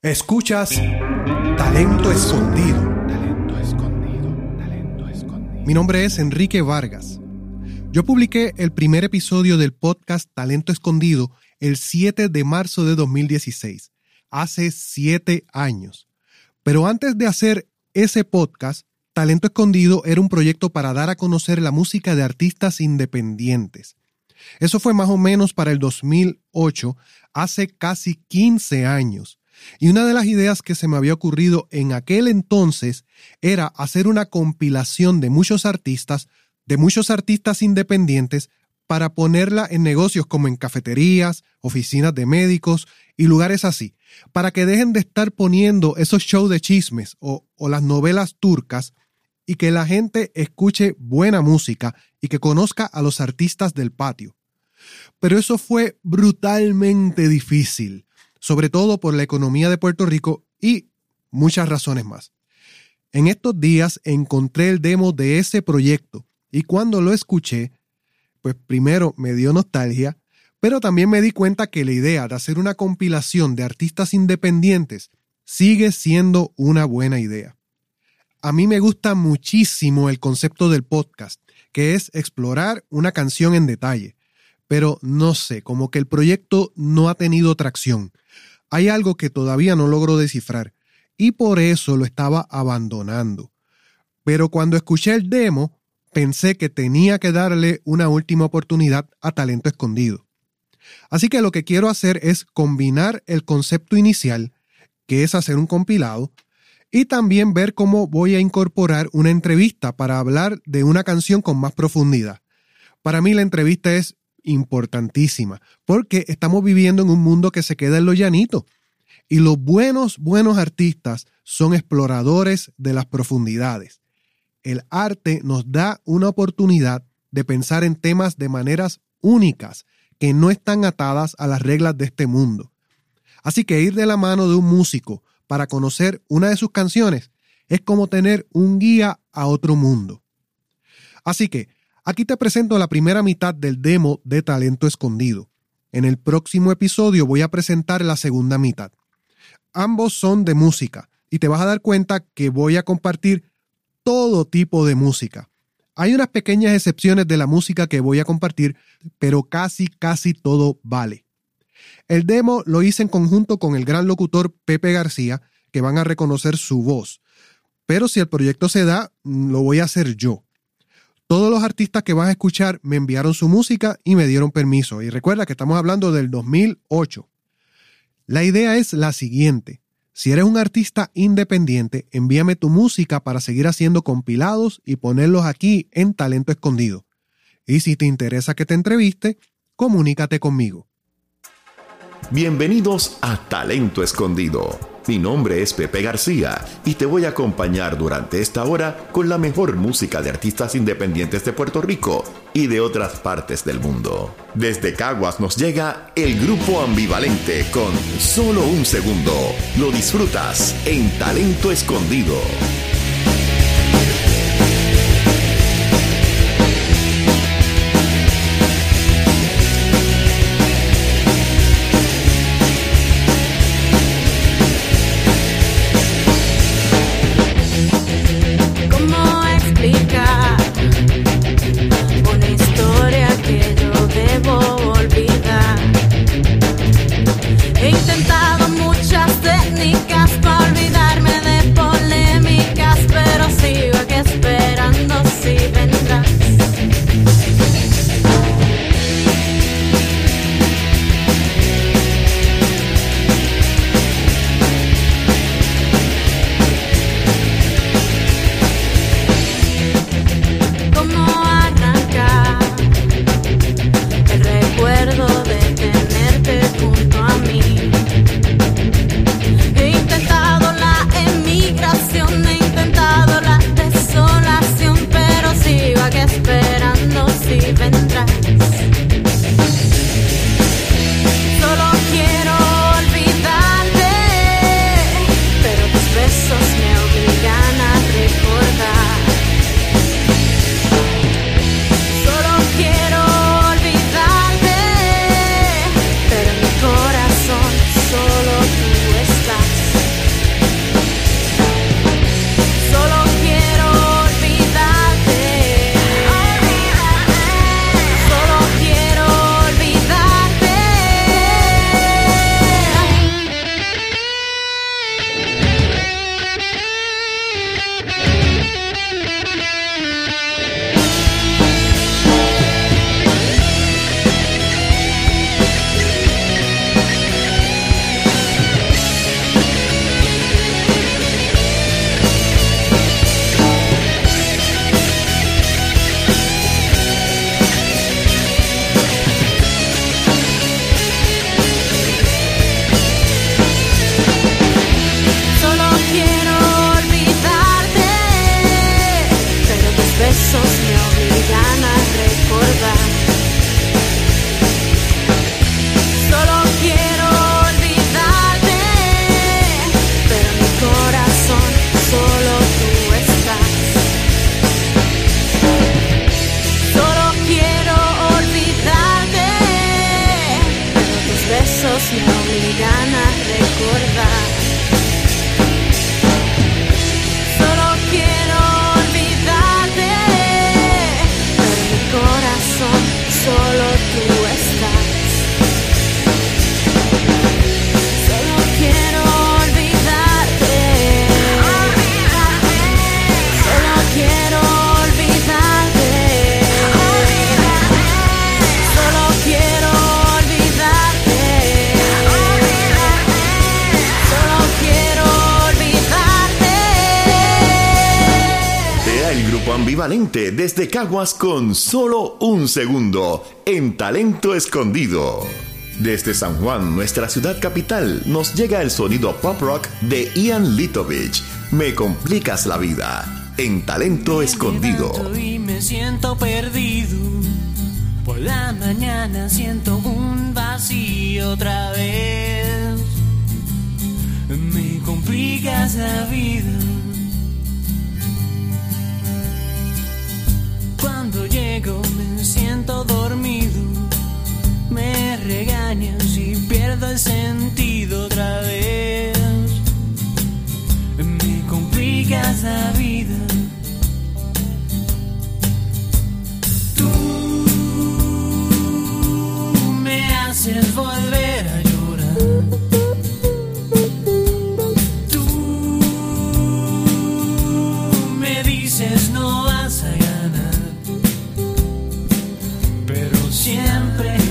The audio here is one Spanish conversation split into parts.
Escuchas Talento Escondido. Talento Escondido. Talento Escondido. Mi nombre es Enrique Vargas. Yo publiqué el primer episodio del podcast Talento Escondido el 7 de marzo de 2016, hace siete años. Pero antes de hacer ese podcast, Talento Escondido era un proyecto para dar a conocer la música de artistas independientes. Eso fue más o menos para el 2008, hace casi 15 años. Y una de las ideas que se me había ocurrido en aquel entonces era hacer una compilación de muchos artistas, de muchos artistas independientes, para ponerla en negocios como en cafeterías, oficinas de médicos y lugares así, para que dejen de estar poniendo esos shows de chismes o, las novelas turcas y que la gente escuche buena música y que conozca a los artistas del patio. Pero eso fue brutalmente difícil sobre todo por la economía de Puerto Rico y muchas razones más. En estos días encontré el demo de ese proyecto y cuando lo escuché, pues primero me dio nostalgia, pero también me di cuenta que la idea de hacer una compilación de artistas independientes sigue siendo una buena idea. A mí me gusta muchísimo el concepto del podcast, que es explorar una canción en detalle, pero no sé, como que el proyecto no ha tenido tracción hay algo que todavía no logro descifrar y por eso lo estaba abandonando. Pero cuando escuché el demo, pensé que tenía que darle una última oportunidad a Talento Escondido. Así que lo que quiero hacer es combinar el concepto inicial, que es hacer un compilado, y también ver cómo voy a incorporar una entrevista para hablar de una canción con más profundidad. Para mí la entrevista es importantísima, porque estamos viviendo en un mundo que se queda en lo llanito. Y los buenos, buenos artistas son exploradores de las profundidades. El arte nos da una oportunidad de pensar en temas de maneras únicas que no están atadas a las reglas de este mundo. Así que ir de la mano de un músico para conocer una de sus canciones es como tener un guía a otro mundo. Así que Aquí te presento la primera mitad del demo de Talento Escondido. En el próximo episodio voy a presentar la segunda mitad. Ambos son de música y te vas a dar cuenta que voy a compartir todo tipo de música. Hay unas pequeñas excepciones de la música que voy a compartir, pero casi, casi todo vale. El demo lo hice en conjunto con el gran locutor Pepe García, que van a reconocer su voz. Pero si el proyecto se da, lo voy a hacer yo. Todos los artistas que vas a escuchar me enviaron su música y me dieron permiso. Y recuerda que estamos hablando del 2008. La idea es la siguiente. Si eres un artista independiente, envíame tu música para seguir haciendo compilados y ponerlos aquí en Talento Escondido. Y si te interesa que te entreviste, comunícate conmigo. Bienvenidos a Talento Escondido mi nombre es Pepe García y te voy a acompañar durante esta hora con la mejor música de artistas independientes de Puerto Rico y de otras partes del mundo. Desde Caguas nos llega el grupo ambivalente con Solo un segundo. Lo disfrutas en Talento Escondido. Desde Caguas con solo un segundo en Talento Escondido. Desde San Juan, nuestra ciudad capital, nos llega el sonido pop rock de Ian Litovich. Me complicas la vida en Talento Escondido. Y me siento perdido. Por la mañana siento un vacío otra vez. Me complicas la vida. Siento dormido. Me regañas y pierdo el sentido otra vez. Me complicas la vida. Tú me haces volver a llorar. Me dices no siempre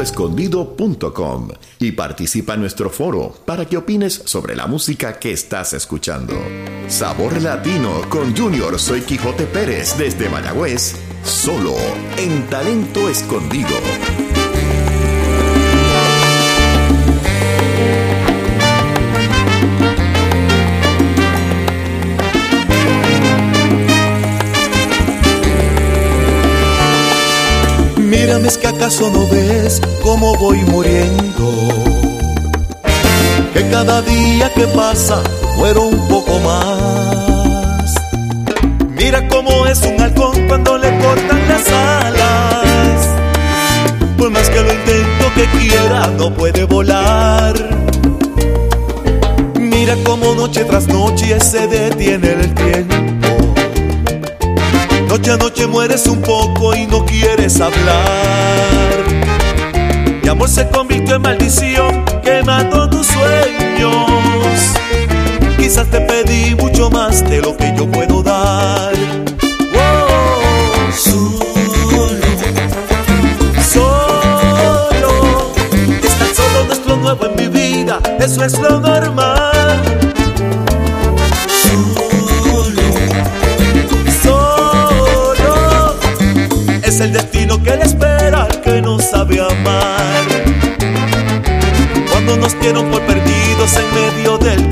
talentoescondido.com y participa en nuestro foro para que opines sobre la música que estás escuchando. Sabor Latino con Junior Soy Quijote Pérez desde Mayagüez, solo en Talento Escondido. Mírame, es que acaso no ves cómo voy muriendo. Que cada día que pasa muero un poco más. Mira cómo es un halcón cuando le cortan las alas. Por más que lo intento que quiera, no puede volar. Mira cómo noche tras noche se detiene el tiempo. Noche noche mueres un poco y no quieres hablar. Mi amor se convirtió en maldición que mató tus sueños. Quizás te pedí mucho más de lo que yo puedo dar. Oh, solo, solo, es tan solo nuestro nuevo en mi vida, eso es lo normal. Dieron por perdidos en medio del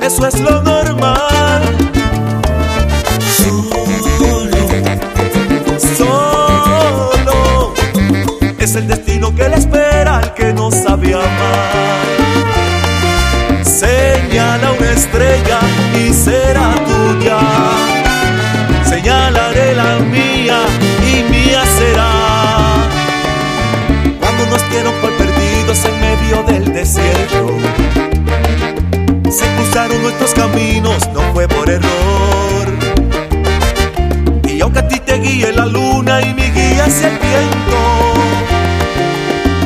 eso es lo normal. Solo, solo. Es el destino que le espera al que no sabe amar. Señala una estrella y será tuya. Señalaré la mía y mía será. Cuando nos dieron por perdidos en medio del desierto, se cruzaron nuestros caminos, no fue por error. Y aunque a ti te guíe la luna y mi guía hacia el viento,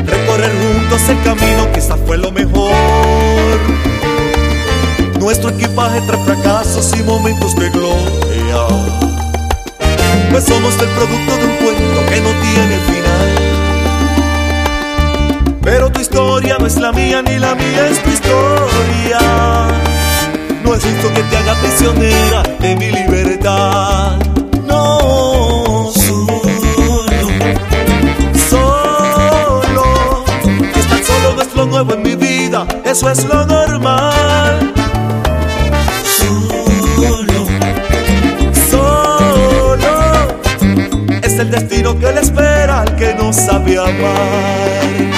recorrer juntos el camino quizás fue lo mejor. Nuestro equipaje trae fracasos y momentos de gloria. Pues somos el producto de un cuento que no tiene final. Pero tu historia no es la mía ni la mía es tu historia. No es justo que te haga prisionera de mi libertad. No, solo, solo. Estar solo es lo nuevo en mi vida, eso es lo normal. Solo, solo. Es el destino que le espera al que no sabe amar.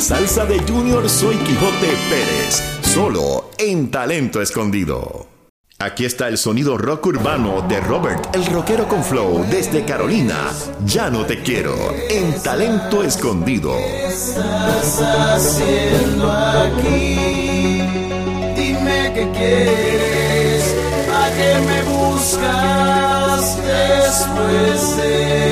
Salsa de Junior Soy Quijote Pérez, solo en Talento Escondido. Aquí está el sonido rock urbano de Robert, el rockero con flow, desde Carolina. Ya no te quiero, en Talento Escondido. estás haciendo aquí? Dime qué quieres, a qué me buscas después de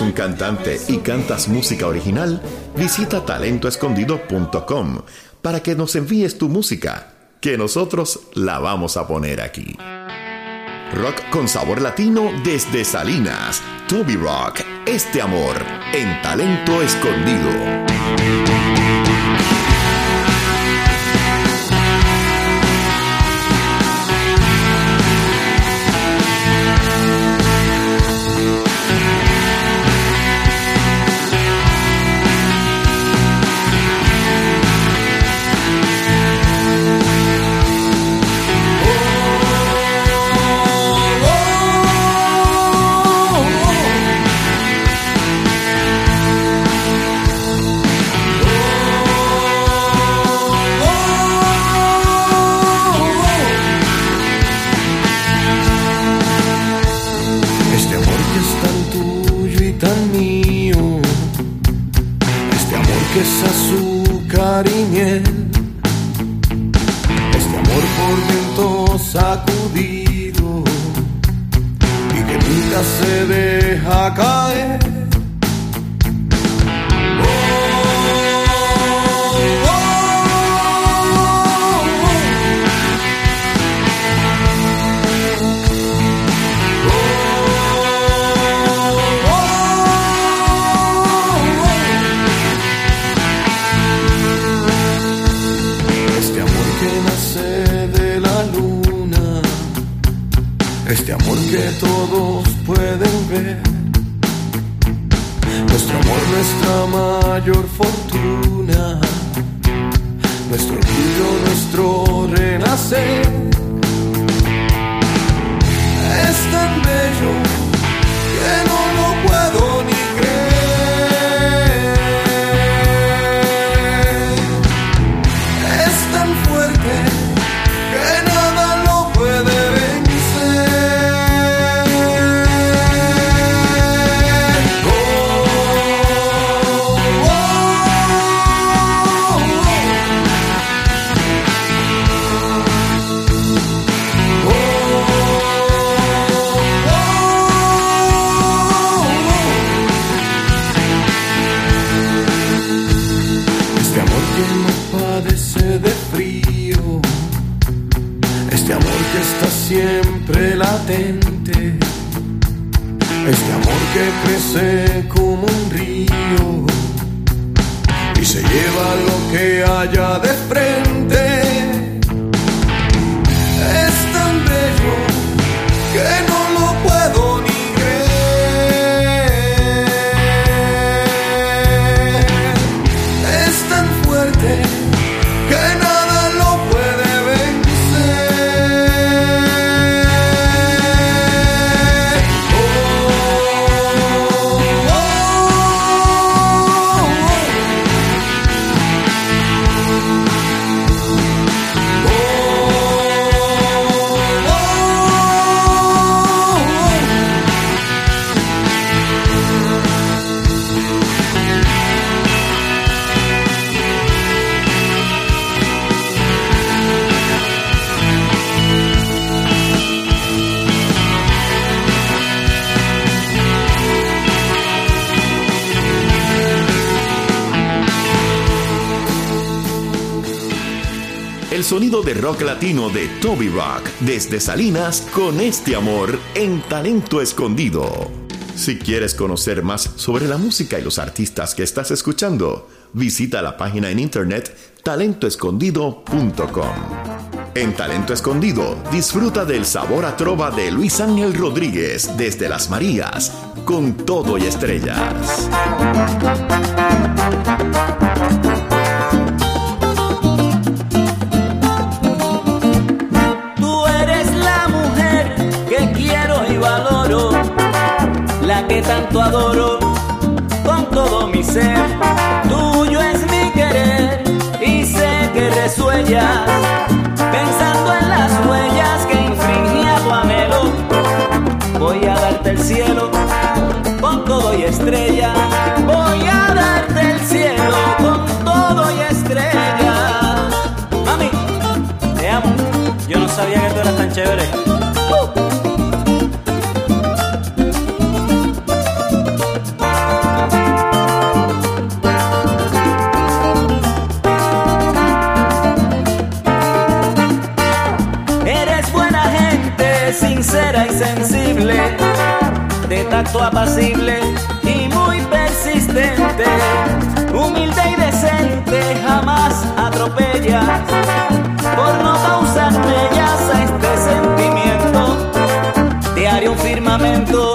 un cantante y cantas música original, visita talentoescondido.com para que nos envíes tu música, que nosotros la vamos a poner aquí. Rock con sabor latino desde Salinas. Toby Rock, este amor en talento escondido. clarinha de rock latino de Toby Rock desde Salinas con este amor en Talento Escondido. Si quieres conocer más sobre la música y los artistas que estás escuchando, visita la página en internet talentoescondido.com. En Talento Escondido, disfruta del sabor a trova de Luis Ángel Rodríguez desde Las Marías, con todo y estrellas. Adoro con todo mi ser. Tuyo es mi querer y sé que resuellas pensando en las huellas que infringía tu anhelo. Voy a darte el cielo con todo y estrella. Voy a darte el cielo con todo y estrella. Mami, te amo. Yo no sabía que tú eras tan chévere. Tanto apacible y muy persistente, humilde y decente, jamás atropella por no causar mellas a este sentimiento. Haré un firmamento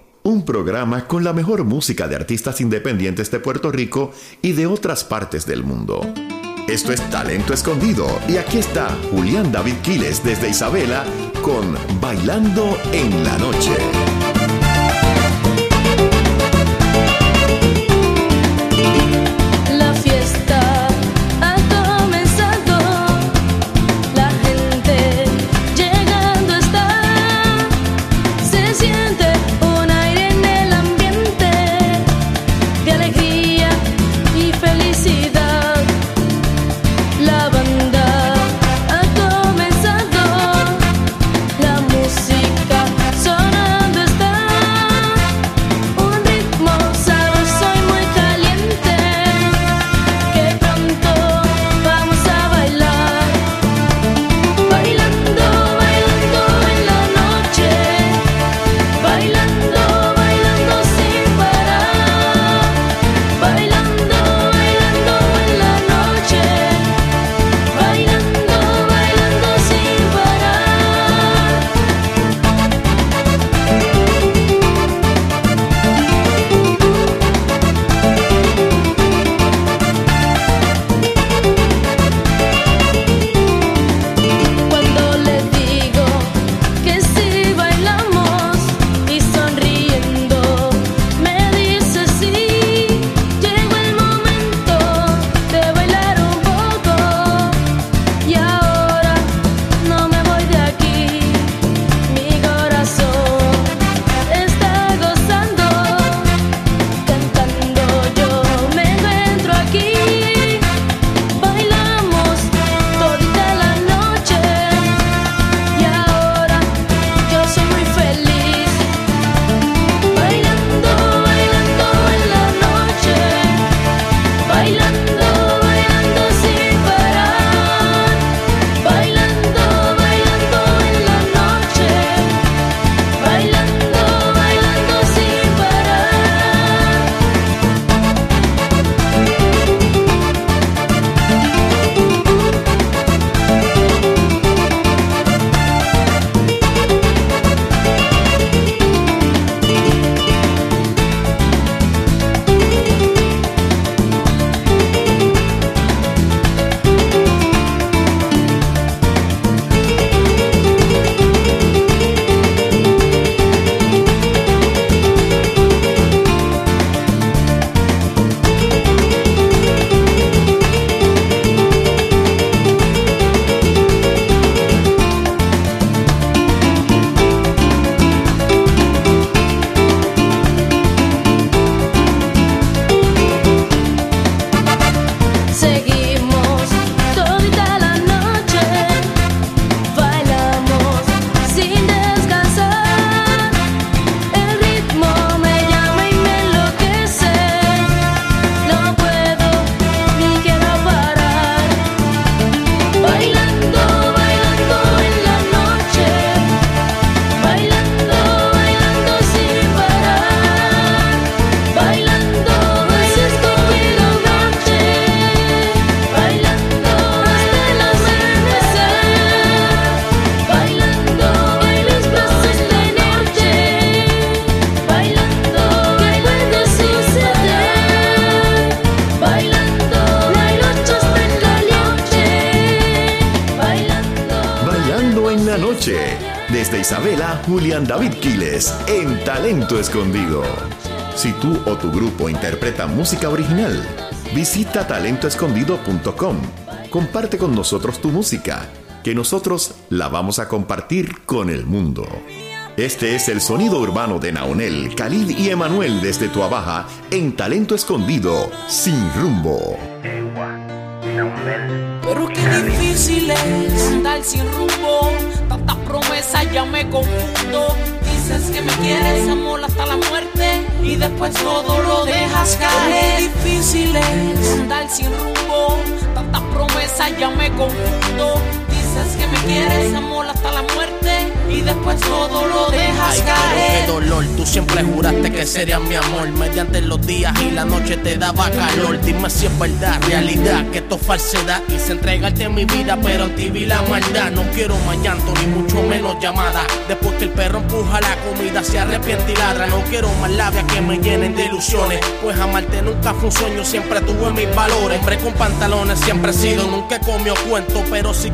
Un programa con la mejor música de artistas independientes de Puerto Rico y de otras partes del mundo. Esto es Talento Escondido y aquí está Julián David Quiles desde Isabela con Bailando en la Noche. David Quiles en Talento Escondido. Si tú o tu grupo interpreta música original, visita talentoescondido.com. Comparte con nosotros tu música, que nosotros la vamos a compartir con el mundo. Este es el sonido urbano de Naonel, Khalid y Emanuel desde Tuabaja en Talento Escondido, sin rumbo. Pero qué difícil es andar sin rumbo, tantas promesas ya me confundo. Dices que me quieres, amor, hasta la muerte y después todo lo dejas caer. Qué difícil es andar sin rumbo, tantas promesas ya me confundo. Dices que me quieres, amor, hasta la muerte y después todo lo dejas Ay, caer. qué dolor, tú siempre juraste que serías mi amor. Mediante los días y la noche te daba calor. Dime si es verdad, realidad, que esto es falsedad. Quise entregarte mi vida, pero en ti vi la maldad. No quiero más llanto, ni mucho menos llamada. Después que el perro empuja la comida, se arrepiente y ladra. No quiero más labias que me llenen de ilusiones. Pues amarte nunca fue un sueño, siempre tuve mis valores. Hombre con pantalones siempre he sido, nunca he comido cuento. Pero si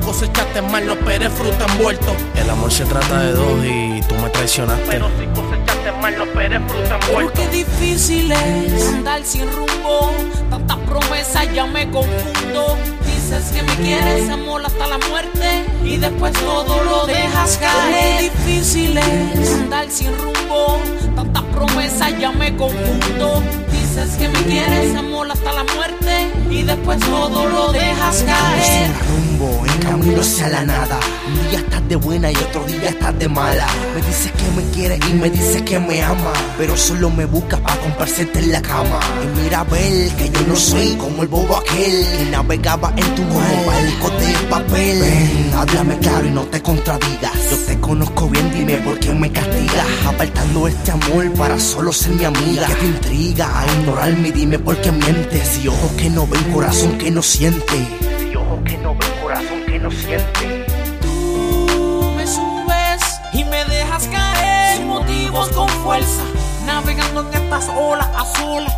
mal, esperes fruta envuelto. El amor se trata de dos y tú me traicionaste. Pero si cosechaste mal, no esperes fruta Pero envuelto. qué difícil es andar sin rumbo, tantas promesas ya me confundo. Dices que me quieres, amor, hasta la muerte y después todo lo dejas caer. Qué difícil es andar sin rumbo, tantas promesas ya me confundo. Dices que me quieres, amor, hasta la muerte y después todo lo dejas caer. Rumbo, en camino hacia la nada. Un día estás de buena y otro día estás de mala. Me dices que me quieres y me dices que me ama. Pero solo me buscas para compartirte en la cama. Y mira a ver que yo no soy como el bobo aquel que navegaba en tu barco de papel. Ven, háblame claro y no te contradigas. Yo te conozco bien, dime por qué me castigas. Apartando este amor para solo ser mi amiga. Que te intriga a ignorarme, dime por qué mientes. Y ojos que no ven, corazón que no siente. Que no ven, corazón que no siente. Tú me subes y me dejas caer sin motivos con fuerza, navegando en estas olas azules.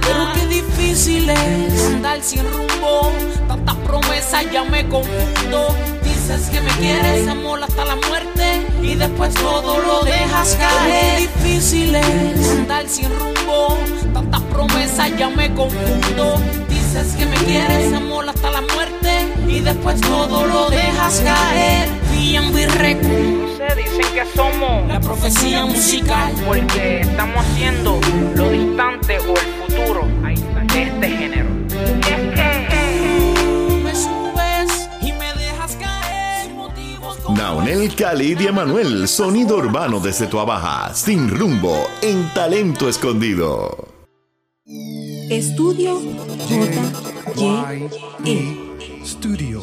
Pero qué difícil es andar sin rumbo, tantas promesas ya me confundo. Dices que me quieres, amor, hasta la muerte y después todo lo dejas caer. Qué difícil es andar sin rumbo, tantas promesas ya me confundo. Dices que me quieres, amor, hasta la muerte y después todo lo dejas caer. B&B Records, Se dicen que somos la profecía musical. porque estamos haciendo lo distante o el futuro de este género. Y es que Tú me subes y me dejas caer sin motivos Naonel, Khalid y Emanuel, sonido urbano desde Tuabaja, sin rumbo, en Talento Escondido. Estudio J. Y. E. Studio